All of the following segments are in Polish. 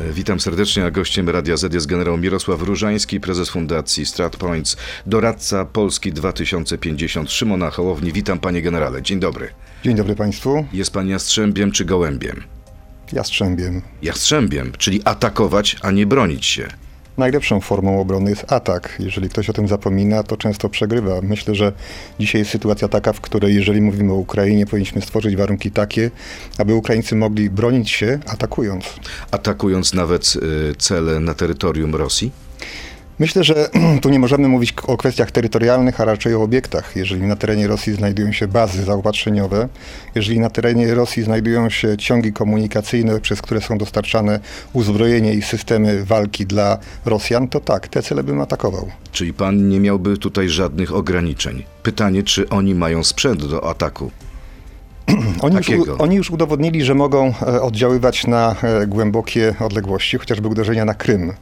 Witam serdecznie, a gościem Radia Z jest generał Mirosław Różański, prezes Fundacji StratPoints, doradca Polski 2050 Szymona Hołowni. Witam panie generale, dzień dobry. Dzień dobry państwu. Jest pan jastrzębiem czy gołębiem? Jastrzębiem. Jastrzębiem, czyli atakować, a nie bronić się. Najlepszą formą obrony jest atak. Jeżeli ktoś o tym zapomina, to często przegrywa. Myślę, że dzisiaj jest sytuacja taka, w której jeżeli mówimy o Ukrainie, powinniśmy stworzyć warunki takie, aby Ukraińcy mogli bronić się atakując. Atakując nawet y, cele na terytorium Rosji? Myślę, że tu nie możemy mówić o kwestiach terytorialnych, a raczej o obiektach. Jeżeli na terenie Rosji znajdują się bazy zaopatrzeniowe, jeżeli na terenie Rosji znajdują się ciągi komunikacyjne, przez które są dostarczane uzbrojenie i systemy walki dla Rosjan, to tak, te cele bym atakował. Czyli pan nie miałby tutaj żadnych ograniczeń. Pytanie, czy oni mają sprzęt do ataku? Oni już, oni już, udowodnili, że mogą e, oddziaływać na e, głębokie odległości, chociażby uderzenia na Krym.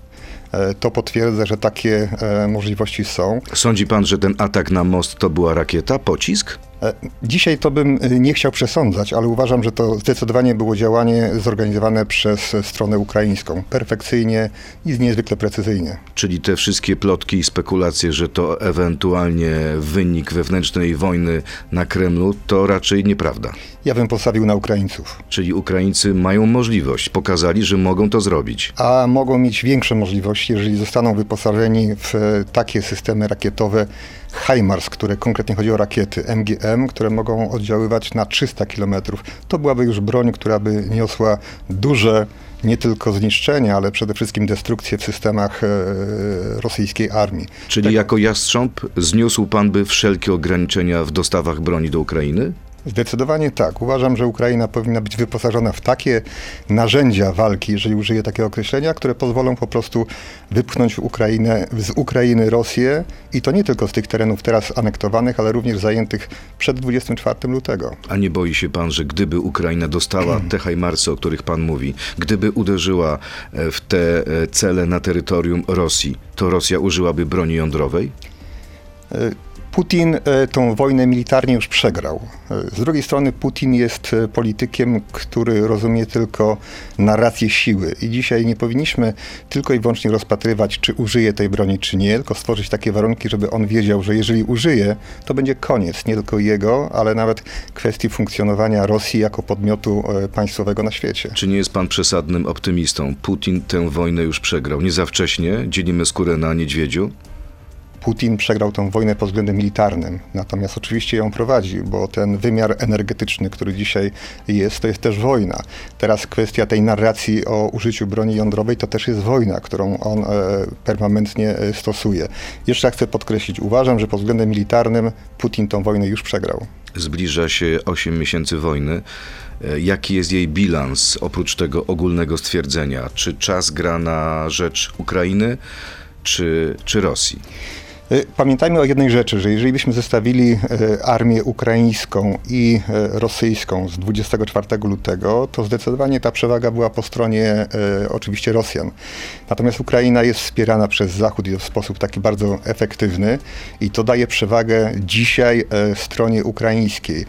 E, to potwierdza, że takie e, możliwości są. Sądzi pan, że ten atak na most to była rakieta, pocisk? E, dzisiaj to bym nie chciał przesądzać, ale uważam, że to zdecydowanie było działanie zorganizowane przez stronę ukraińską. Perfekcyjnie i niezwykle precyzyjnie. Czyli te wszystkie plotki i spekulacje, że to ewentualnie wynik wewnętrznej wojny na Kremlu, to raczej nieprawda. Ja bym postawił na Ukraińców. Czyli Ukraińcy mają możliwość, pokazali, że mogą to zrobić. A mogą mieć większe możliwości, jeżeli zostaną wyposażeni w takie systemy rakietowe HIMARS, które konkretnie chodzi o rakiety MGM, które mogą oddziaływać na 300 km. To byłaby już broń, która by niosła duże nie tylko zniszczenia, ale przede wszystkim destrukcję w systemach e, rosyjskiej armii. Czyli tak... jako jastrząb zniósł pan by wszelkie ograniczenia w dostawach broni do Ukrainy? Zdecydowanie tak. Uważam, że Ukraina powinna być wyposażona w takie narzędzia walki, jeżeli użyję takiego określenia, które pozwolą po prostu wypchnąć Ukrainę, z Ukrainy Rosję i to nie tylko z tych terenów teraz anektowanych, ale również zajętych przed 24 lutego. A nie boi się pan, że gdyby Ukraina dostała te hajmarsy, o których pan mówi, gdyby uderzyła e, w te e, cele na terytorium Rosji, to Rosja użyłaby broni jądrowej? E, Putin e, tą wojnę militarnie już przegrał. E, z drugiej strony Putin jest e, politykiem, który rozumie tylko narrację siły. I dzisiaj nie powinniśmy tylko i wyłącznie rozpatrywać, czy użyje tej broni, czy nie, tylko stworzyć takie warunki, żeby on wiedział, że jeżeli użyje, to będzie koniec nie tylko jego, ale nawet kwestii funkcjonowania Rosji jako podmiotu państwowego na świecie. Czy nie jest pan przesadnym optymistą? Putin tę wojnę już przegrał. Nie za wcześnie dzielimy skórę na niedźwiedziu? Putin przegrał tę wojnę pod względem militarnym, natomiast oczywiście ją prowadzi, bo ten wymiar energetyczny, który dzisiaj jest, to jest też wojna. Teraz kwestia tej narracji o użyciu broni jądrowej to też jest wojna, którą on e, permanentnie e, stosuje. Jeszcze chcę podkreślić, uważam, że pod względem militarnym Putin tą wojnę już przegrał. Zbliża się 8 miesięcy wojny. E, jaki jest jej bilans oprócz tego ogólnego stwierdzenia? Czy czas gra na rzecz Ukrainy czy, czy Rosji? Y, pamiętajmy o jednej rzeczy, że jeżeli byśmy zestawili y, armię ukraińską i y, rosyjską z 24 lutego, to zdecydowanie ta przewaga była po stronie oczywiście Rosjan. Natomiast Ukraina jest wspierana przez Zachód i w sposób taki bardzo efektywny i to daje przewagę dzisiaj stronie ukraińskiej.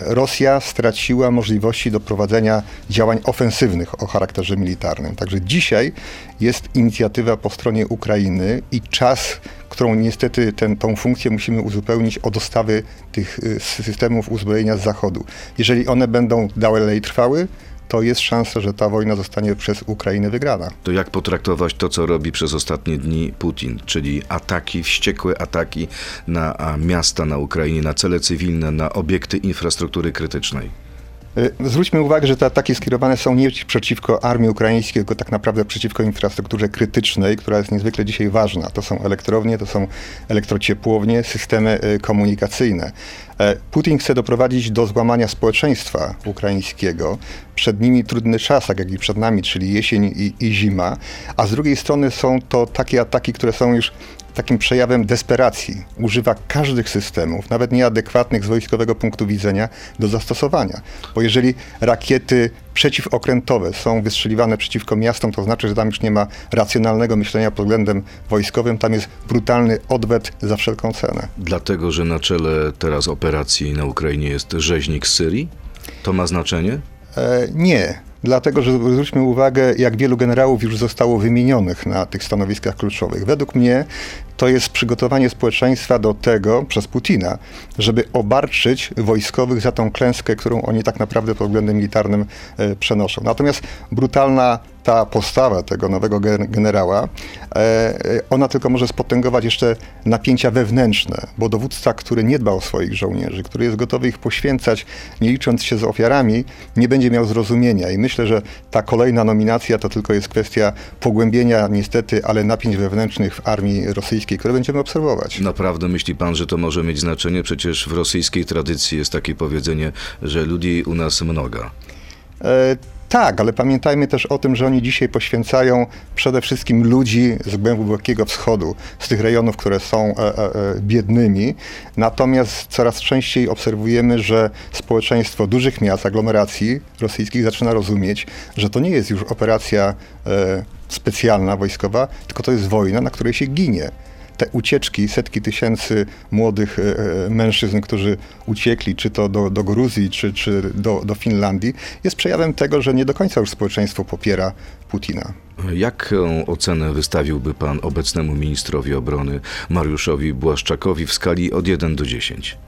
Rosja straciła możliwości do prowadzenia działań ofensywnych o charakterze militarnym. Także dzisiaj jest inicjatywa po stronie Ukrainy i czas którą niestety ten, tą funkcję musimy uzupełnić o dostawy tych y, systemów uzbrojenia z zachodu. Jeżeli one będą dalej trwały, to jest szansa, że ta wojna zostanie przez Ukrainę wygrana. To jak potraktować to, co robi przez ostatnie dni Putin, czyli ataki, wściekłe ataki na miasta na Ukrainie, na cele cywilne, na obiekty infrastruktury krytycznej? Y, zwróćmy uwagę, że te ataki skierowane są nie przeciwko armii ukraińskiej, tylko tak naprawdę przeciwko infrastrukturze krytycznej, która jest niezwykle dzisiaj ważna. To są elektrownie, to są elektrociepłownie, systemy y, komunikacyjne. E, Putin chce doprowadzić do złamania społeczeństwa ukraińskiego. Przed nimi trudny czas, tak jak i przed nami, czyli jesień i, i zima, a z drugiej strony są to takie ataki, które są już takim przejawem desperacji. Używa każdych systemów, nawet nieadekwatnych z wojskowego punktu widzenia, do zastosowania. Bo jeżeli rakiety przeciwokrętowe są wystrzeliwane przeciwko miastom, to znaczy, że tam już nie ma racjonalnego myślenia pod względem wojskowym, tam jest brutalny odwet za wszelką cenę. Dlatego, że na czele teraz operacji na Ukrainie jest rzeźnik z Syrii? To ma znaczenie? E, nie. Dlatego że zwróćmy uwagę, jak wielu generałów już zostało wymienionych na tych stanowiskach kluczowych. Według mnie to jest przygotowanie społeczeństwa do tego przez Putina, żeby obarczyć wojskowych za tą klęskę, którą oni tak naprawdę pod względem militarnym e, przenoszą. Natomiast brutalna ta postawa tego nowego generała, e, e, ona tylko może spotęgować jeszcze napięcia wewnętrzne, bo dowódca, który nie dba o swoich żołnierzy, który jest gotowy ich poświęcać, nie licząc się z ofiarami, nie będzie miał zrozumienia. I myślę, że ta kolejna nominacja to tylko jest kwestia pogłębienia niestety, ale napięć wewnętrznych w armii rosyjskiej, które będziemy obserwować. Naprawdę myśli pan, że to może mieć znaczenie? Przecież w rosyjskiej tradycji jest takie powiedzenie, że ludzi u nas mnoga. E, tak, ale pamiętajmy też o tym, że oni dzisiaj poświęcają przede wszystkim ludzi z głębokiego wschodu, z tych rejonów, które są e, e, e, biednymi. Natomiast coraz częściej obserwujemy, że społeczeństwo dużych miast, aglomeracji rosyjskich zaczyna rozumieć, że to nie jest już operacja e, specjalna, wojskowa, tylko to jest wojna, na której się ginie te ucieczki, setki tysięcy młodych e, e, mężczyzn, którzy uciekli, czy to do, do Gruzji, czy, czy do, do Finlandii, jest przejawem tego, że nie do końca już społeczeństwo popiera Putina. Jaką ocenę wystawiłby pan obecnemu ministrowi obrony Mariuszowi Błaszczakowi w skali od 1 do 10?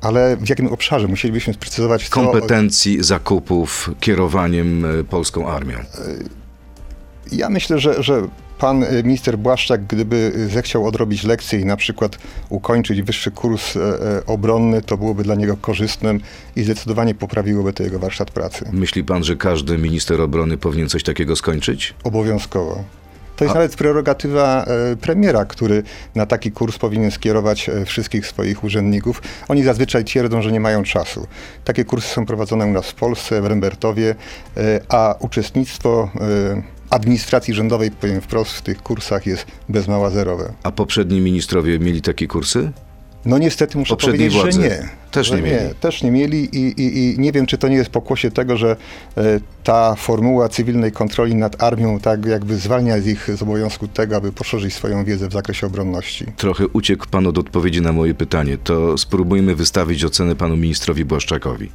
Ale w jakim obszarze? Musielibyśmy sprecyzować. Co... Kompetencji, zakupów, kierowaniem e, polską armią. Ja myślę, że, że pan y, minister Błaszczak, gdyby zechciał odrobić lekcję i na przykład ukończyć wyższy kurs e, e, obronny, to byłoby dla niego korzystnym i zdecydowanie poprawiłoby to jego warsztat pracy. Myśli pan, że każdy minister obrony powinien coś takiego skończyć? Obowiązkowo. To jest A. nawet prerogatywa e, premiera, który na taki kurs powinien skierować wszystkich swoich urzędników. Oni zazwyczaj twierdzą, że nie mają czasu. Takie kursy są prowadzone u nas w Polsce, w Rembertowie, a uczestnictwo administracji rządowej, powiem wprost, w tych kursach jest bez mała zerowe. A poprzedni ministrowie mieli takie kursy? No niestety muszę powiedzieć, władzy. że nie. Też nie mieli. Nie, też nie mieli i, i, i, nie wiem, czy to nie jest pokłosie tego, że e, ta formuła cywilnej kontroli nad armią tak jakby zwalnia z ich z obowiązku tego, aby poszerzyć swoją wiedzę w zakresie obronności. Trochę uciekł pan od odpowiedzi na moje pytanie. To spróbujmy wystawić ocenę panu ministrowi Błaszczakowi.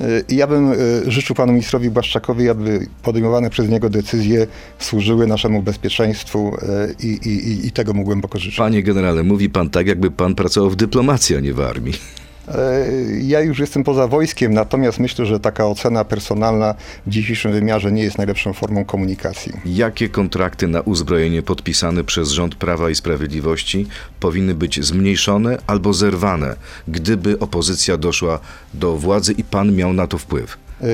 Y, ja bym y, życzył panu ministrowi Błaszczakowi, aby podejmowane przez niego decyzje służyły naszemu bezpieczeństwu y, i, i, i tego mu głęboko życzę. Panie generale, mówi pan tak, jakby pan pracował w dyplomacji, a nie w armii. E, ja już jestem poza wojskiem, natomiast myślę, że taka ocena personalna w dzisiejszym wymiarze nie jest najlepszą formą komunikacji. Jakie kontrakty na uzbrojenie podpisane przez rząd Prawa i Sprawiedliwości powinny być zmniejszone albo zerwane, gdyby opozycja doszła do władzy i pan miał na to wpływ? E,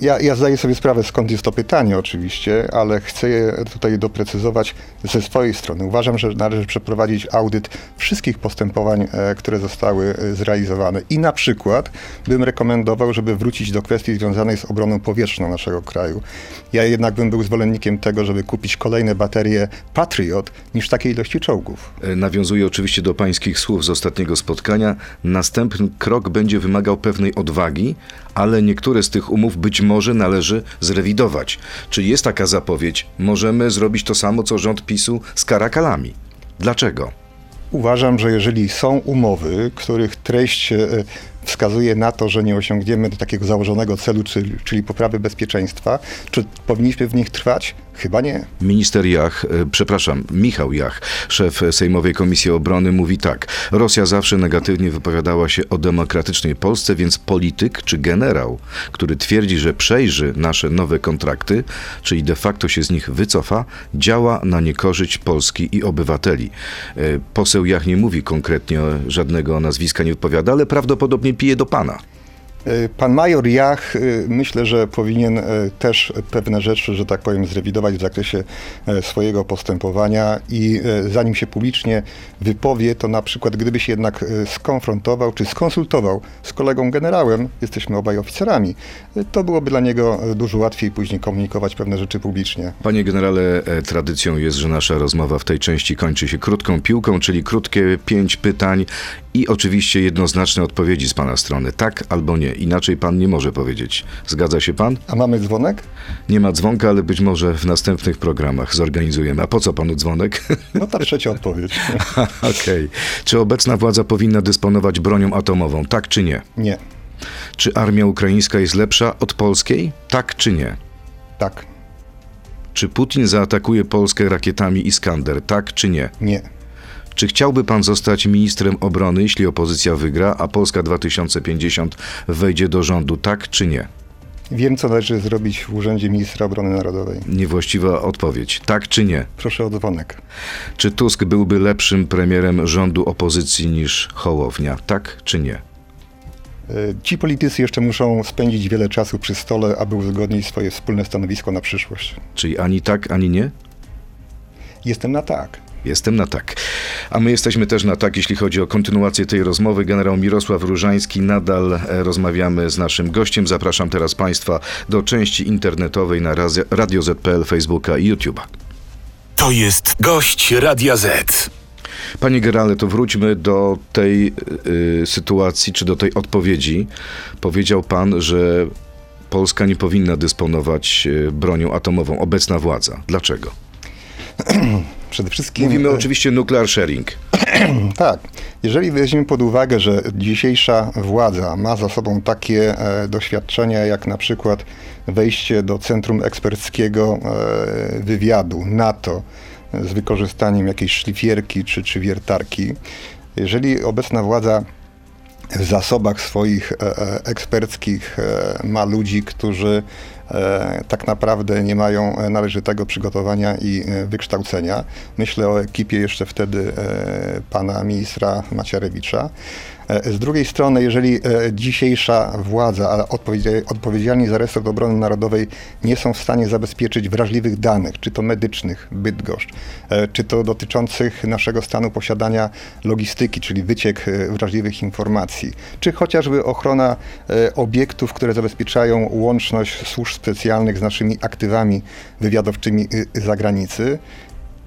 ja, ja zdaję sobie sprawę, skąd jest to pytanie oczywiście, ale chcę je tutaj doprecyzować ze swojej strony. Uważam, że należy przeprowadzić audyt wszystkich postępowań, e, które zostały e, zrealizowane. I na przykład bym rekomendował, żeby wrócić do kwestii związanej z obroną powietrzną naszego kraju. Ja jednak bym był zwolennikiem tego, żeby kupić kolejne baterie Patriot niż takiej ilości czołgów. E, nawiązuję oczywiście do pańskich słów z ostatniego spotkania. Następny krok będzie wymagał pewnej odwagi, ale niektóre z tych umów być może należy zrewidować. Czy jest taka zapowiedź? Możemy zrobić to samo, co rząd PiSu z karakalami. Dlaczego? Uważam, że jeżeli są umowy, których treść e, wskazuje na to, że nie osiągniemy takiego założonego celu, czyli, czyli poprawy bezpieczeństwa, czy powinniśmy w nich trwać? Chyba nie. Minister Jach, e, przepraszam, Michał Jach, szef Sejmowej Komisji Obrony, mówi tak. Rosja zawsze negatywnie wypowiadała się o demokratycznej Polsce, więc polityk czy generał, który twierdzi, że przejrzy nasze nowe kontrakty, czyli de facto się z nich wycofa, działa na niekorzyść Polski i obywateli. E, poseł Jach nie mówi konkretnie żadnego nazwiska, nie odpowiada, ale prawdopodobnie pije do pana. E, pan major Jach e, myślę, że powinien e, też pewne rzeczy, że tak powiem, zrewidować w zakresie swojego postępowania i zanim się publicznie wypowie, to na przykład gdyby się jednak skonfrontował czy skonsultował z kolegą generałem, jesteśmy obaj oficerami, to byłoby dla niego dużo łatwiej później komunikować pewne rzeczy publicznie. Panie generale, tradycją jest, że nasza rozmowa w tej części kończy się krótką piłką, czyli krótkie pięć pytań i oczywiście jednoznaczne odpowiedzi z pana strony, tak albo nie. Inaczej pan nie może powiedzieć. Zgadza się pan? A mamy dzwonek? Nie ma dzwonka, ale być może w następnych programach zorganizujemy. A po co panu dzwonek? No ta trzecia odpowiedź. Okej. Okay. Czy obecna władza powinna dysponować bronią atomową, tak czy nie? Nie. Czy armia ukraińska jest lepsza od polskiej? Tak czy nie? Tak, Czy Putin zaatakuje Polskę rakietami Iskander? Tak czy nie? nie. Czy chciałby pan zostać ministrem obrony, jeśli opozycja wygra, a Polska 2050 wejdzie do rządu? Tak czy nie? Wiem, co należy zrobić w Urzędzie Ministra Obrony Narodowej. Niewłaściwa odpowiedź. Tak czy nie? Proszę o dzwonek. Czy Tusk byłby lepszym premierem rządu opozycji niż Hołownia? Tak czy nie? Y, Ci politycy jeszcze muszą spędzić wiele czasu przy stole, aby uzgodnić swoje wspólne stanowisko na przyszłość. Czyli ani tak, ani nie? Jestem na tak. Jestem na tak. A my jesteśmy też na tak, jeśli chodzi o kontynuację tej rozmowy. Generał Mirosław Różański, nadal e, rozmawiamy z naszym gościem. Zapraszam teraz Państwa do części internetowej na Radio ZPL, Facebooka i YouTube'a. To jest gość Radia Z. Panie generale, to wróćmy do tej y, sytuacji, czy do tej odpowiedzi. Powiedział pan, że Polska nie powinna dysponować y, bronią atomową, obecna władza. Dlaczego? Przede wszystkim. Mówimy e, oczywiście nuclear sharing. Tak. Jeżeli weźmiemy pod uwagę, że dzisiejsza władza ma za sobą takie e, doświadczenia, jak na przykład wejście do Centrum Eksperckiego e, Wywiadu NATO z wykorzystaniem jakiejś szlifierki czy, czy wiertarki, jeżeli obecna władza w zasobach swoich eksperckich ma ludzi, którzy tak naprawdę nie mają e, należytego przygotowania i e, wykształcenia. Myślę o ekipie jeszcze wtedy e, pana ministra Macierewicza. E, Z drugiej strony, jeżeli e, dzisiejsza władza, a odpowiedzia- odpowiedzialni za resort obrony narodowej nie są w stanie zabezpieczyć wrażliwych danych, czy to medycznych, Bydgoszcz, e, czy to dotyczących naszego stanu posiadania logistyki, czyli wyciek e, wrażliwych informacji, czy chociażby ochrona e, obiektów, które zabezpieczają łączność służb specjalnych z naszymi aktywami wywiadowczymi y, zagranicy,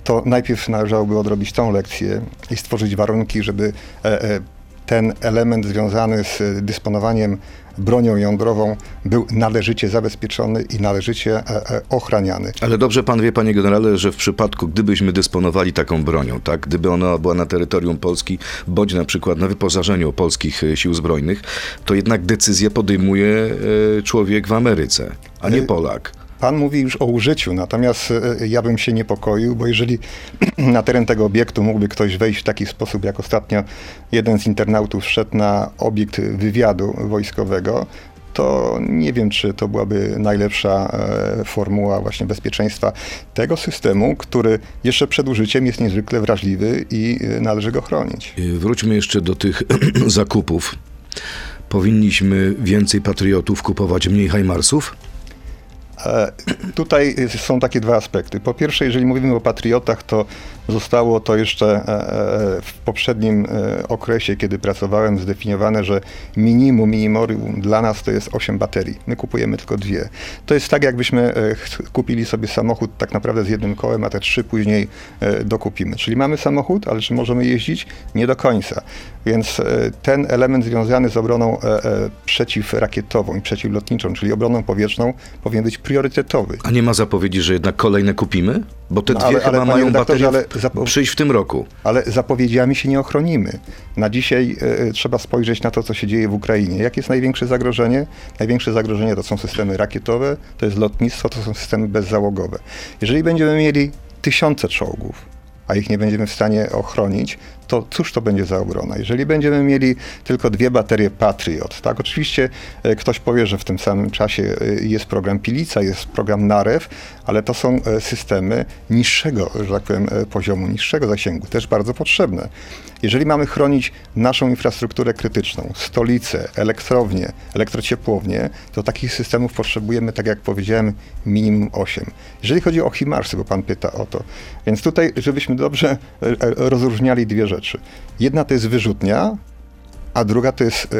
to najpierw należałoby odrobić tą lekcję i stworzyć warunki, żeby e, e, ten element związany z dysponowaniem bronią jądrową był należycie zabezpieczony i należycie e, e, ochraniany. Ale dobrze pan wie, panie generale, że w przypadku, gdybyśmy dysponowali taką bronią, tak, gdyby ona była na terytorium Polski, bądź na przykład na wyposażeniu polskich e, sił zbrojnych, to jednak decyzję podejmuje człowiek w Ameryce, a nie Polak. Pan mówi już o użyciu, natomiast e, ja bym się niepokoił, bo jeżeli na teren tego obiektu mógłby ktoś wejść w taki sposób, jak ostatnio jeden z internautów wszedł na obiekt wywiadu wojskowego, to nie wiem, czy to byłaby najlepsza e, formuła właśnie bezpieczeństwa tego systemu, który jeszcze przed użyciem jest niezwykle wrażliwy i e, należy go chronić. Wróćmy jeszcze do tych zakupów. Powinniśmy więcej patriotów kupować, mniej Heimarsów? E, Tutaj są takie dwa aspekty. Po pierwsze, jeżeli mówimy o patriotach, to zostało to jeszcze e, e, w poprzednim okresie, kiedy pracowałem, zdefiniowane, że minimum, minimorium dla nas to jest 8 baterii. My kupujemy tylko dwie. To jest tak, jakbyśmy kupili sobie samochód tak naprawdę z jednym kołem, a te trzy później dokupimy. Czyli mamy samochód, ale czy możemy jeździć? Nie do końca. Więc ten element związany z obroną przeciwrakietową i przeciwlotniczą, czyli obroną powietrzną, powinien być priorytetowy. A nie ma zapowiedzi, że jednak kolejne kupimy? Bo te No, dwie ale- chyba ale, mają baterie ale zapo- przyjść w tym roku. Ale zapowiedziami się nie ochronimy. Na dzisiaj e, trzeba spojrzeć na to, co się dzieje w Ukrainie. Jakie jest największe zagrożenie? Największe zagrożenie to są systemy rakietowe, to jest lotnictwo, to są systemy bezzałogowe. Jeżeli będziemy mieli tysiące czołgów, a ich nie będziemy w stanie ochronić, to cóż to będzie za obrona? Jeżeli będziemy mieli tylko dwie baterie Patriot, tak, oczywiście e, ktoś powie, że w tym samym czasie e, jest program Pilica, jest program Narew, ale to są e, systemy niższego, że tak powiem, poziomu, niższego zasięgu, też bardzo potrzebne. Jeżeli mamy chronić naszą infrastrukturę krytyczną, stolice, elektrownie, elektrociepłownie, to takich systemów potrzebujemy, tak jak powiedziałem, minimum 8. Jeżeli chodzi o HIMARSy, bo pan pyta o to, więc tutaj, żebyśmy dobrze e, e, rozróżniali dwie rzeczy. Jedna to jest wyrzutnia, a druga to jest e,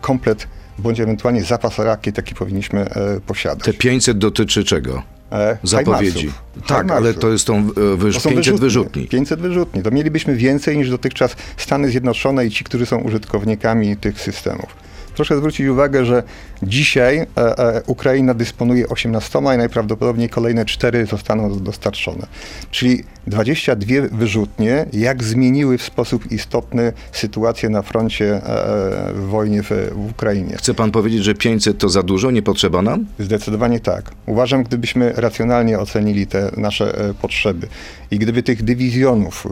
komplet bądź ewentualnie zapas rakiet, jaki powinniśmy posiadać. Te 500 dotyczy czego? E, Zapowiedzi. Tak, ale to jest tą wyż, To są 500 wyrzutni. 500 wyrzutni. To mielibyśmy więcej niż dotychczas Stany Zjednoczone i ci, którzy są użytkownikami tych systemów. Proszę zwrócić uwagę, że dzisiaj e, e, Ukraina dysponuje 18 i najprawdopodobniej kolejne 4 zostaną dostarczone. Czyli 22 wyrzutnie, jak zmieniły w sposób istotny sytuację na froncie e, w wojnie w, Ukrainie. Chce pan powiedzieć, że 500 to za dużo, nie potrzeba nam? Zdecydowanie tak. Uważam, gdybyśmy racjonalnie ocenili te nasze potrzeby i gdyby tych dywizjonów,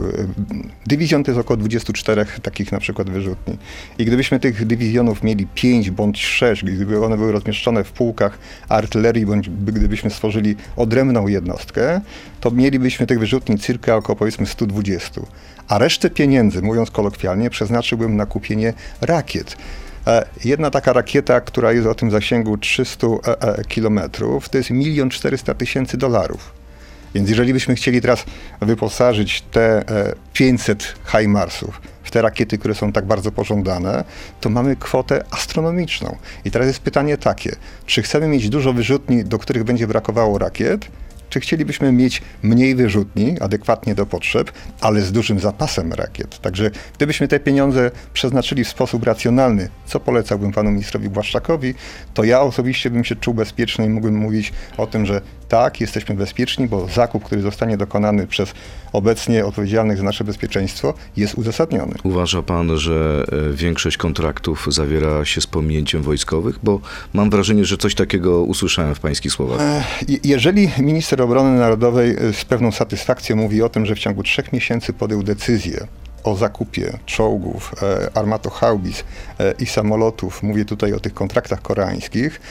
dywizjon to jest około 24 takich na przykład wyrzutni, i gdybyśmy tych dywizjonów mieli 5 bądź 6, gdyby one były rozmieszczone w pułkach artylerii, bądź gdybyśmy stworzyli odrębną jednostkę, to mielibyśmy tych wyrzutni cyrka około powiedzmy 120. A resztę pieniędzy, mówiąc kolokwialnie, przeznaczyłbym na kupienie rakiet. E, Jedna taka rakieta, która jest o tym zasięgu 300 e, e, kilometrów, to jest 1 400 tysięcy dolarów. Więc jeżeli byśmy chcieli teraz wyposażyć te e, 500 HIMARSów w te rakiety, które są tak bardzo pożądane, to mamy kwotę astronomiczną. I teraz jest pytanie takie, czy chcemy mieć dużo wyrzutni, do których będzie brakowało rakiet, czy chcielibyśmy mieć mniej wyrzutni, adekwatnie do potrzeb, ale z dużym zapasem rakiet? Także gdybyśmy te pieniądze przeznaczyli w sposób racjonalny, co polecałbym panu ministrowi Błaszczakowi, to ja osobiście bym się czuł bezpieczny i mógłbym mówić o tym, że tak, jesteśmy bezpieczni, bo zakup, który zostanie dokonany przez obecnie odpowiedzialnych za nasze bezpieczeństwo, jest uzasadniony. Uważa pan, że e, większość kontraktów zawiera się z pominięciem wojskowych? Bo mam wrażenie, że coś takiego usłyszałem w pańskich słowach. E, je- Jeżeli minister obrony narodowej e, z pewną satysfakcją mówi o tym, że w ciągu trzech miesięcy podjął decyzję o zakupie czołgów, e, armatochaubic e, i samolotów, mówię tutaj o tych kontraktach koreańskich,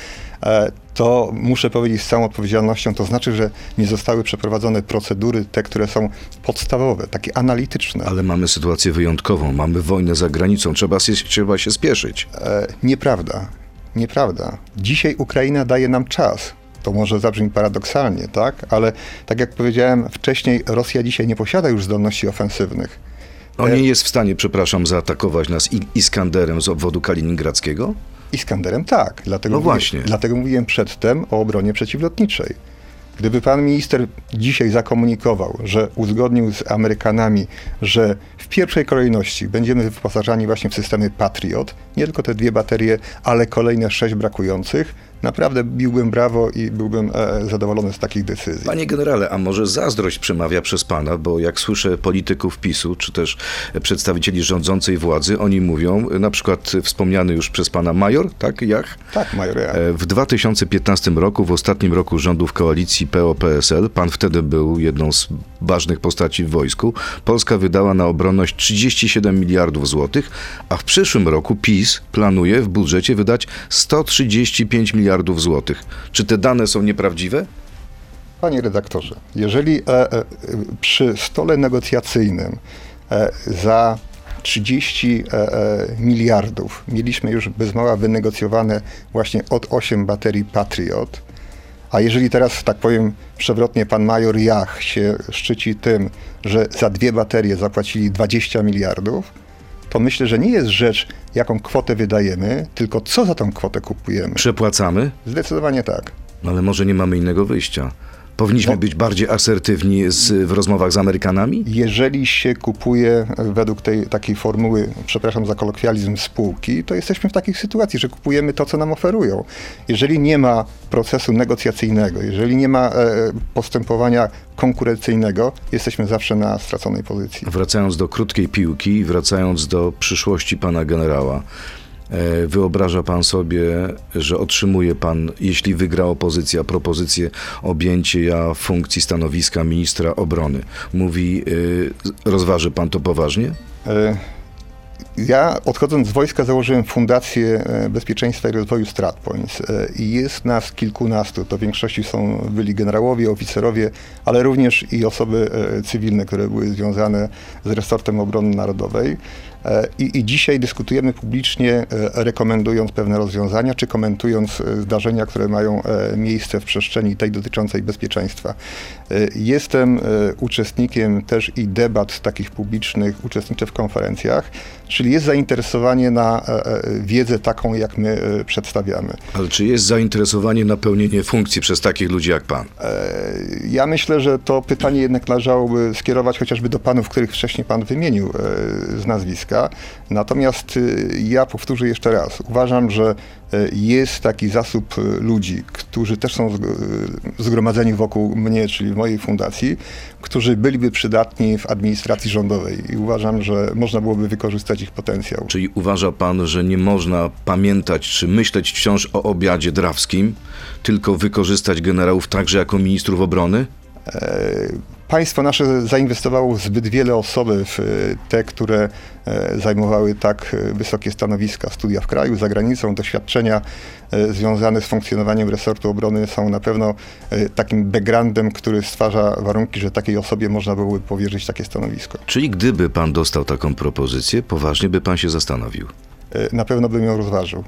e, to muszę powiedzieć z całą odpowiedzialnością, to znaczy, że nie zostały przeprowadzone procedury, te, które są podstawowe, takie analityczne. Ale mamy sytuację wyjątkową, mamy wojnę za granicą, trzeba się, trzeba się spieszyć. Nieprawda. Nieprawda. Dzisiaj Ukraina daje nam czas. To może zabrzmi paradoksalnie, tak? Ale tak jak powiedziałem wcześniej, Rosja dzisiaj nie posiada już zdolności ofensywnych. On nie jest w stanie, przepraszam, zaatakować nas Iskanderem z obwodu kaliningradzkiego? Iskanderem tak. Dlatego No właśnie. Dlatego mówiłem przedtem o obronie przeciwlotniczej. Gdyby pan minister dzisiaj zakomunikował, że uzgodnił z Amerykanami, że w pierwszej kolejności będziemy wyposażani właśnie w systemy Patriot, nie tylko te dwie baterie, ale kolejne sześć brakujących, naprawdę biłbym brawo i byłbym e, zadowolony z takich decyzji. Panie generale, a może zazdrość przemawia przez pana, bo jak słyszę polityków PiSu, czy też przedstawicieli rządzącej władzy, oni mówią, na przykład wspomniany już przez pana major, tak, Jach? Tak, major. E, W 2015 roku, w ostatnim roku rządów koalicji PO-PSL, pan wtedy był jedną z ważnych postaci w wojsku, Polska wydała na obronność 37 miliardów złotych, a w przyszłym roku PiS planuje w budżecie wydać 135 miliardów złotych. Czy te dane są nieprawdziwe? Panie redaktorze, jeżeli e, e, przy stole negocjacyjnym e, za 30 e, e, miliardów mieliśmy już bez mała wynegocjowane właśnie od 8 baterii Patriot, a jeżeli teraz, tak powiem przewrotnie, pan major Jach się szczyci tym, że za dwie baterie zapłacili 20 miliardów, to myślę, że nie jest rzecz, jaką kwotę wydajemy, tylko co za tą kwotę kupujemy. Przepłacamy? Zdecydowanie tak. Ale może nie mamy innego wyjścia. Powinniśmy No. być bardziej asertywni z, w rozmowach z Amerykanami? Jeżeli się kupuje według tej takiej formuły, przepraszam za kolokwializm, spółki, to jesteśmy w takiej sytuacji, że kupujemy to, co nam oferują. Jeżeli nie ma procesu negocjacyjnego, jeżeli nie ma e, postępowania konkurencyjnego, jesteśmy zawsze na straconej pozycji. Wracając do krótkiej piłki wracając do przyszłości pana generała, e, wyobraża pan sobie, że otrzymuje pan, jeśli wygra opozycja, propozycję objęcia funkcji stanowiska ministra obrony. Mówi, e, rozważy pan to poważnie? E, Ja odchodząc z wojska założyłem Fundację e, Bezpieczeństwa i Rozwoju StratPoints e, i jest nas kilkunastu. To w większości są byli generałowie, oficerowie, ale również i osoby e, cywilne, które były związane z resortem obrony narodowej. E, I, I dzisiaj dyskutujemy publicznie, e, rekomendując pewne rozwiązania, czy komentując e, zdarzenia, które mają miejsce w przestrzeni tej dotyczącej bezpieczeństwa. Jestem uczestnikiem też i debat takich publicznych, uczestniczę w konferencjach, czyli jest zainteresowanie na e, e, wiedzę taką, jak my e, przedstawiamy. Ale czy jest zainteresowanie na pełnienie funkcji przez takich ludzi jak pan? Ja myślę, że to pytanie jednak należałoby skierować chociażby do panów, których wcześniej pan wymienił z nazwiska. Natomiast ja powtórzę jeszcze raz. Uważam, że jest taki zasób y, ludzi, którzy też są y, zgromadzeni wokół mnie, czyli w mojej fundacji, którzy byliby przydatni w administracji rządowej i uważam, że można byłoby wykorzystać ich potencjał. Czyli uważa pan, że nie można pamiętać czy myśleć wciąż o obiadzie drawskim, tylko wykorzystać generałów także jako ministrów obrony? Państwo nasze zainwestowało zbyt wiele osoby w e, te, które e, zajmowały tak e, wysokie stanowiska, studia w kraju, za granicą, doświadczenia związane z funkcjonowaniem resortu obrony są na pewno takim backgroundem, który stwarza warunki, że takiej osobie można byłoby powierzyć takie stanowisko. Czyli gdyby pan dostał taką propozycję, poważnie by pan się zastanowił. E, Na pewno bym ją rozważył.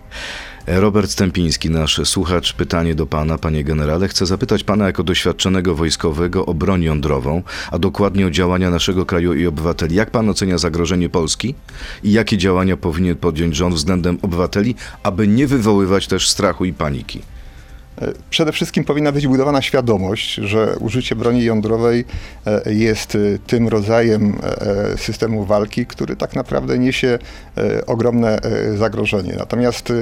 Robert Stępiński, nasz słuchacz, pytanie do pana, panie generale. Chcę zapytać pana jako doświadczonego wojskowego o broń jądrową, a dokładnie o działania naszego kraju i obywateli. Jak pan ocenia zagrożenie Polski i jakie działania powinien podjąć rząd względem obywateli, aby nie wywoływać też strachu i paniki? E, Przede wszystkim powinna być budowana świadomość, że użycie broni jądrowej e, jest e, tym rodzajem systemu walki, który tak naprawdę niesie ogromne zagrożenie. Natomiast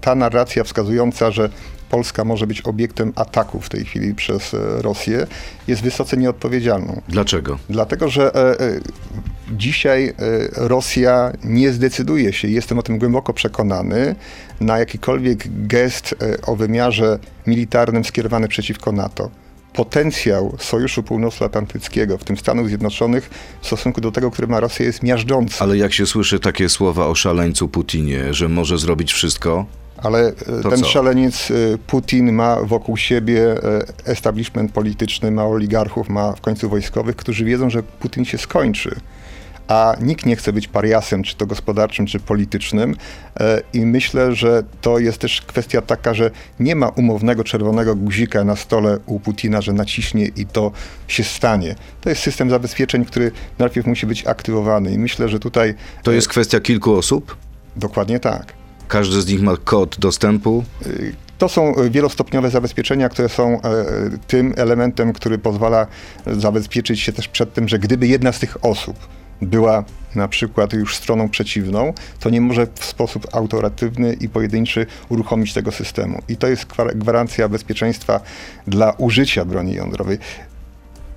ta narracja wskazująca, że Polska może być obiektem ataku w tej chwili przez Rosję, jest wysoce nieodpowiedzialną. Dlaczego? Dlatego, że dzisiaj e, Rosja nie zdecyduje się, jestem o tym głęboko przekonany, na jakikolwiek gest e, o wymiarze militarnym skierowany przeciwko NATO. Potencjał Sojuszu Północnoatlantyckiego, w tym Stanów Zjednoczonych, w stosunku do tego, który ma Rosja, jest miażdżący. Ale jak się słyszy takie słowa o szaleńcu Putinie, że może zrobić wszystko, Ale e, To ten co? szaleniec Putin ma wokół siebie establishment polityczny, ma oligarchów, ma w końcu wojskowych, którzy wiedzą, że Putin się skończy. A nikt nie chce być pariasem, czy to gospodarczym, czy politycznym. E, I myślę, że to jest też kwestia taka, że nie ma umownego czerwonego guzika na stole u Putina, że naciśnie i to się stanie. To jest system zabezpieczeń, który najpierw musi być aktywowany. I myślę, że tutaj to jest kwestia kilku osób? dokładnie tak. Każdy z nich ma kod dostępu? To są e, wielostopniowe zabezpieczenia, które są e, tym elementem, który pozwala zabezpieczyć się też przed tym, że gdyby jedna z tych osób była na przykład już stroną przeciwną, to nie może w sposób autoratywny i pojedynczy uruchomić tego systemu. I to jest gwar- gwarancja bezpieczeństwa dla użycia broni jądrowej.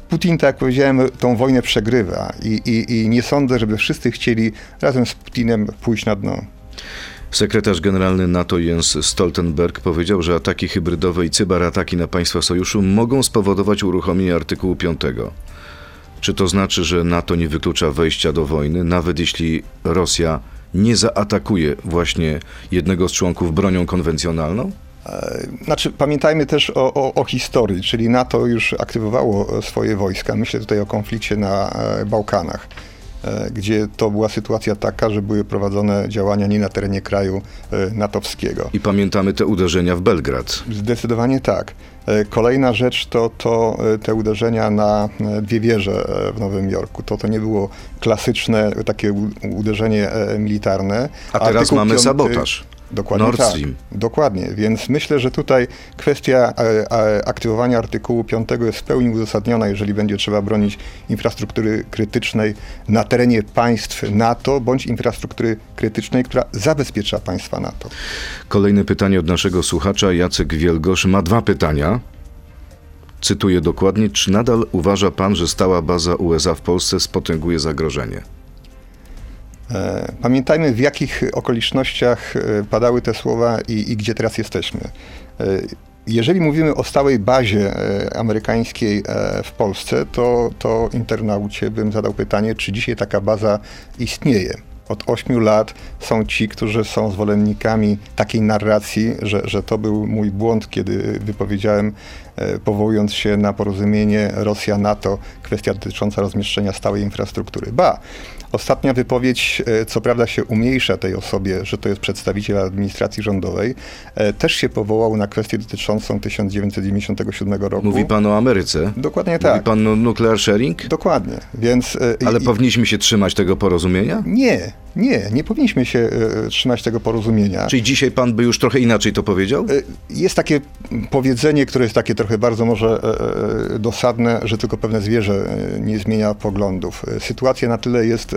Putin, tak jak powiedziałem, tą wojnę przegrywa i, i, i nie sądzę, żeby wszyscy chcieli razem z Putinem pójść na dno. Sekretarz generalny NATO Jens Stoltenberg powiedział, że ataki hybrydowe i cyberataki na państwa sojuszu mogą spowodować uruchomienie artykułu 5. Czy to znaczy, że NATO nie wyklucza wejścia do wojny, nawet jeśli Rosja nie zaatakuje właśnie jednego z członków bronią konwencjonalną? E, Znaczy, pamiętajmy też o, o, o historii, czyli NATO już aktywowało e, swoje wojska. Myślę tutaj o konflikcie na e, Bałkanach, gdzie to była sytuacja taka, że były prowadzone działania nie na terenie kraju e, natowskiego. I pamiętamy te uderzenia w Belgrad. Zdecydowanie tak. E, Kolejna rzecz to, to e, te uderzenia na e, dwie wieże e, w Nowym Jorku. To, to nie było klasyczne takie uderzenie e, militarne. A teraz Artykuł mamy piąty- sabotaż. Dokładnie Nord tak. Stream. Dokładnie, więc myślę, że tutaj kwestia e, e, aktywowania artykułu 5 jest w pełni uzasadniona, jeżeli będzie trzeba bronić infrastruktury krytycznej na terenie państw NATO, bądź infrastruktury krytycznej, która zabezpiecza państwa NATO. Kolejne pytanie od naszego słuchacza. Jacek Wielgosz ma dwa pytania. Cytuję dokładnie. Czy nadal uważa pan, że stała baza USA w Polsce spotęguje zagrożenie? E, Pamiętajmy, w jakich okolicznościach e, padały te słowa i, i gdzie teraz jesteśmy. E, Jeżeli mówimy o stałej bazie amerykańskiej w Polsce, to, to internaucie bym zadał pytanie, czy dzisiaj taka baza istnieje. Od ośmiu lat są ci, którzy są zwolennikami takiej narracji, że, że to był mój błąd, kiedy wypowiedziałem, e, powołując się na porozumienie Rosja-NATO, kwestia dotycząca rozmieszczenia stałej infrastruktury. Ba, ostatnia wypowiedź, e, co prawda się umniejsza tej osobie, że to jest przedstawiciel administracji rządowej, e, też się powołał na kwestię dotyczącą 1997 roku. Mówi pan o Ameryce? Dokładnie Mówi tak. pan o nuclear sharing? Dokładnie, więc... Ale i- powinniśmy się trzymać tego porozumienia? Nie, Nie, nie powinniśmy się e, trzymać tego porozumienia. Czyli dzisiaj pan by już trochę inaczej to powiedział? E, Jest takie powiedzenie, które jest takie trochę bardzo może e, dosadne, że tylko pewne zwierzę nie zmienia poglądów. Sytuacja na tyle jest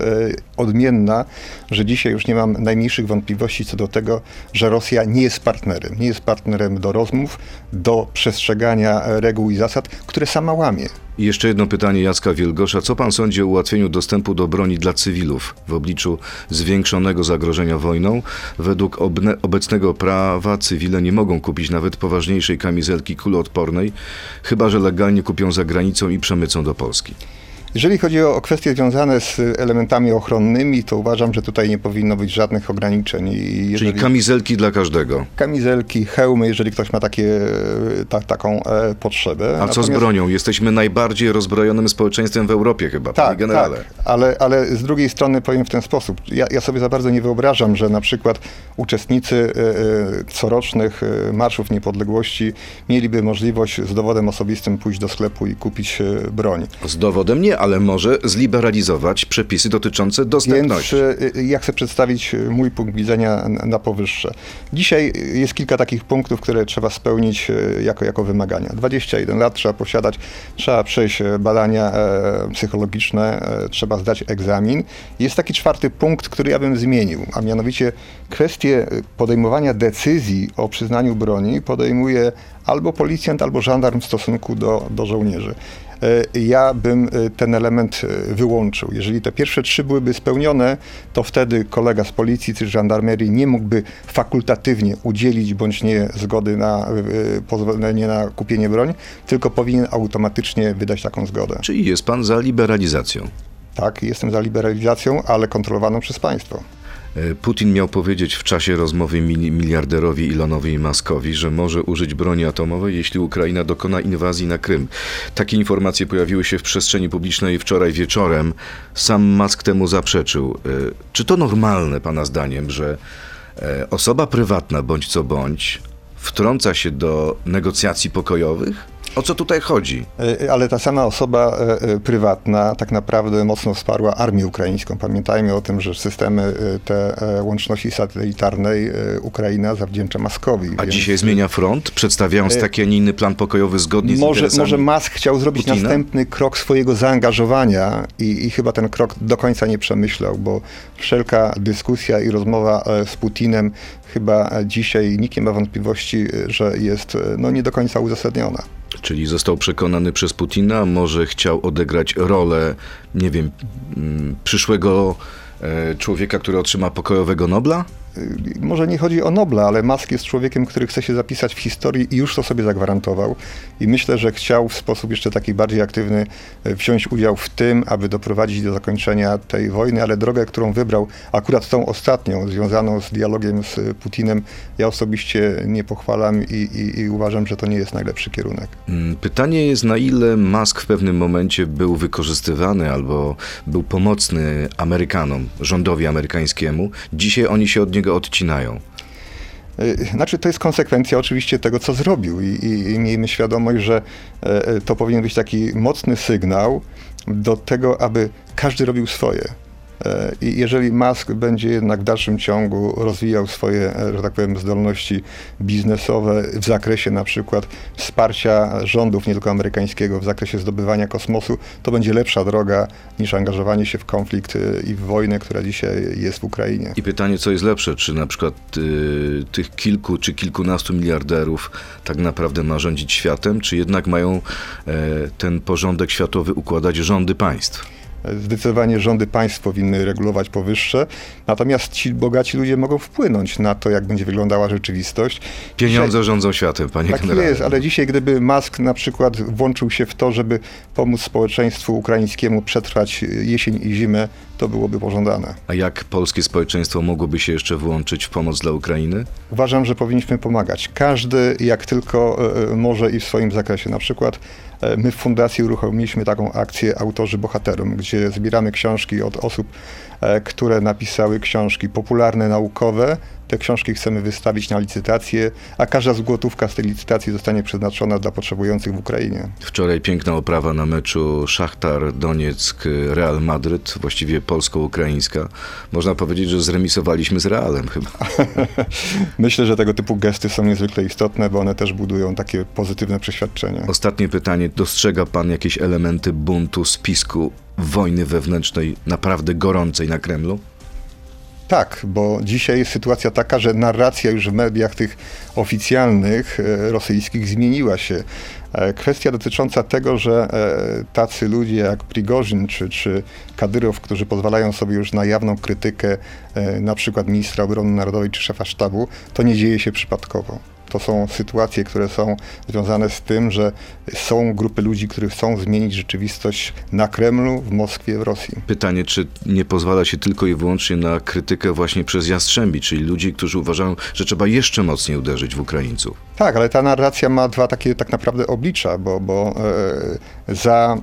odmienna, że dzisiaj już nie mam najmniejszych wątpliwości co do tego, że Rosja nie jest partnerem. Nie jest partnerem do rozmów, do przestrzegania reguł i zasad, które sama łamie. I jeszcze jedno pytanie Jacka Wielgosza. Co pan sądzi o ułatwieniu dostępu do broni dla cywilów w obliczu zwiększonego zagrożenia wojną? Według obne, obecnego prawa cywile nie mogą kupić nawet poważniejszej kamizelki kuloodpornej, chyba że legalnie kupią za granicą i przemycą do Polski. Jeżeli chodzi o, o kwestie związane z elementami ochronnymi, to uważam, że tutaj nie powinno być żadnych ograniczeń. I Czyli jeżeli... kamizelki dla każdego. kamizelki, hełmy, jeżeli ktoś ma takie, ta, taką e, potrzebę. A co z bronią? Jesteśmy najbardziej rozbrojonym społeczeństwem w Europie chyba, panie Tak, generale. tak, ale, ale z drugiej strony powiem w ten sposób. Ja, ja sobie za bardzo nie wyobrażam, że na przykład uczestnicy e, e, corocznych e, Marszów Niepodległości mieliby możliwość z dowodem osobistym pójść do sklepu i kupić e, broń. Z dowodem nie, ale może zliberalizować przepisy dotyczące Więc dostępności. e, ja chcę przedstawić e, mój punkt widzenia na, powyższe. Dzisiaj jest kilka takich punktów, które trzeba spełnić jako, jako wymagania. 21 lat trzeba posiadać, trzeba przejść badania e, psychologiczne, e, trzeba zdać egzamin. Jest taki czwarty punkt, który ja bym zmienił, a mianowicie kwestię podejmowania decyzji o przyznaniu broni podejmuje albo policjant, albo żandarm w stosunku do, do żołnierzy. E, Ja bym e, ten element e, wyłączył. Jeżeli te pierwsze trzy byłyby spełnione, to wtedy kolega z policji czy żandarmerii nie mógłby fakultatywnie udzielić bądź nie zgody na pozwolenie na kupienie broni, tylko powinien automatycznie wydać taką zgodę. Czyli jest pan za liberalizacją. Tak, jestem za liberalizacją, ale kontrolowaną przez państwo. E, Putin miał powiedzieć w czasie rozmowy mili- miliarderowi Elonowi Muskowi, że może użyć broni atomowej, jeśli Ukraina dokona inwazji na Krym. Takie informacje pojawiły się w przestrzeni publicznej wczoraj wieczorem. Sam Musk temu zaprzeczył. E, Czy to normalne, pana zdaniem, że e, osoba prywatna bądź co bądź wtrąca się do negocjacji pokojowych? O co tutaj chodzi? E, Ale ta sama osoba e, e, prywatna tak naprawdę mocno wsparła armię ukraińską. Pamiętajmy o tym, że systemy e, te e, łączności satelitarnej e, Ukraina zawdzięcza Maskowi. A więc- dzisiaj zmienia front, przedstawiając E, taki, a nie inny plan pokojowy zgodnie z Może, interesami może Musk chciał zrobić Putina? następny krok swojego zaangażowania i, i chyba ten krok do końca nie przemyślał, bo wszelka dyskusja i rozmowa e, z Putinem chyba e, dzisiaj nikt nie ma wątpliwości, e, że jest e, no, nie do końca uzasadniona. Czyli został przekonany przez Putina, może chciał odegrać rolę, nie wiem, mm, przyszłego e, człowieka, który otrzyma pokojowego Nobla? Y, Może nie chodzi o Nobla, ale Musk jest człowiekiem, który chce się zapisać w historii i już to sobie zagwarantował. I myślę, że chciał w sposób jeszcze taki bardziej aktywny e, wziąć udział w tym, aby doprowadzić do zakończenia tej wojny, ale drogę, którą wybrał, akurat tą ostatnią, związaną z dialogiem z Putinem, ja osobiście nie pochwalam i, i, i uważam, że to nie jest najlepszy kierunek. Mm, Pytanie jest, na ile Musk w pewnym momencie był wykorzystywany albo był pomocny Amerykanom, rządowi amerykańskiemu. Dzisiaj oni się od niego odcinają. Y, Znaczy, to jest konsekwencja oczywiście tego, co zrobił i, i, i miejmy świadomość, że e, e, to powinien być taki mocny sygnał do tego, aby każdy robił swoje. E, I jeżeli Musk będzie jednak w dalszym ciągu rozwijał swoje, e, że tak powiem, zdolności biznesowe w zakresie na przykład wsparcia rządów, nie tylko amerykańskiego, w zakresie zdobywania kosmosu, to będzie lepsza droga niż angażowanie się w konflikt e, i w wojnę, która dzisiaj jest w Ukrainie. I pytanie, co jest lepsze, czy na przykład y, tych kilku czy kilkunastu miliarderów tak naprawdę ma rządzić światem, czy jednak mają e, ten porządek światowy układać rządy państw? Zdecydowanie rządy państw powinny regulować powyższe, natomiast ci bogaci ludzie mogą wpłynąć na to, jak będzie wyglądała rzeczywistość. Pieniądze rządzą światem, panie Tak generale. jest, ale dzisiaj gdyby Musk na przykład włączył się w to, żeby pomóc społeczeństwu ukraińskiemu przetrwać jesień i zimę, to byłoby pożądane. A jak polskie społeczeństwo mogłoby się jeszcze włączyć w pomoc dla Ukrainy? Uważam, że powinniśmy pomagać. Każdy jak tylko e, e, może i w swoim zakresie. Na przykład my w fundacji uruchomiliśmy taką akcję Autorzy Bohaterom, gdzie gdzie zbieramy książki od osób, e, które napisały książki popularne, naukowe. Te książki chcemy wystawić na licytację, a każda złotówka z tej licytacji zostanie przeznaczona dla potrzebujących w Ukrainie. Wczoraj piękna oprawa na meczu Szachtar Donieck Real Madryt, właściwie polsko-ukraińska. Można powiedzieć, że zremisowaliśmy z Realem chyba. Myślę, że tego typu gesty są niezwykle istotne, bo one też budują takie pozytywne przeświadczenie. Ostatnie pytanie. Dostrzega pan jakieś elementy buntu, spisku, wojny wewnętrznej naprawdę gorącej na Kremlu? Tak, bo dzisiaj jest sytuacja taka, że narracja już w mediach tych oficjalnych e, rosyjskich zmieniła się. E, Kwestia dotycząca tego, że e, tacy ludzie jak Prigorzyn czy, czy Kadyrow, którzy pozwalają sobie już na jawną krytykę na przykład ministra obrony narodowej czy szefa sztabu, to nie dzieje się przypadkowo. To są sytuacje, które są związane z tym, że są grupy ludzi, którzy chcą zmienić rzeczywistość na Kremlu, w Moskwie, w Rosji. Pytanie, czy nie pozwala się tylko i wyłącznie na krytykę właśnie przez Jastrzębi, czyli ludzi, którzy uważają, że trzeba jeszcze mocniej uderzyć w Ukraińców? Tak, ale ta narracja ma dwa takie tak naprawdę oblicza, bo, bo e, za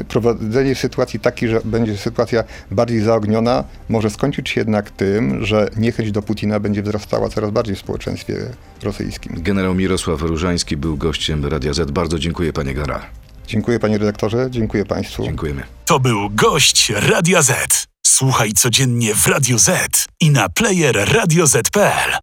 e, prowadzenie sytuacji takiej, że będzie sytuacja bardziej zaogniona, może skończyć się jednak tym, że niechęć do Putina będzie wzrastała coraz bardziej w społeczeństwie rosyjskim. Generał Mirosław Różański był gościem Radia Z. Bardzo dziękuję, panie generale. Dziękuję panie redaktorze, dziękuję państwu. Dziękujemy. To był gość Radia Z. Słuchaj codziennie w Radio Z i na player radioz.pl.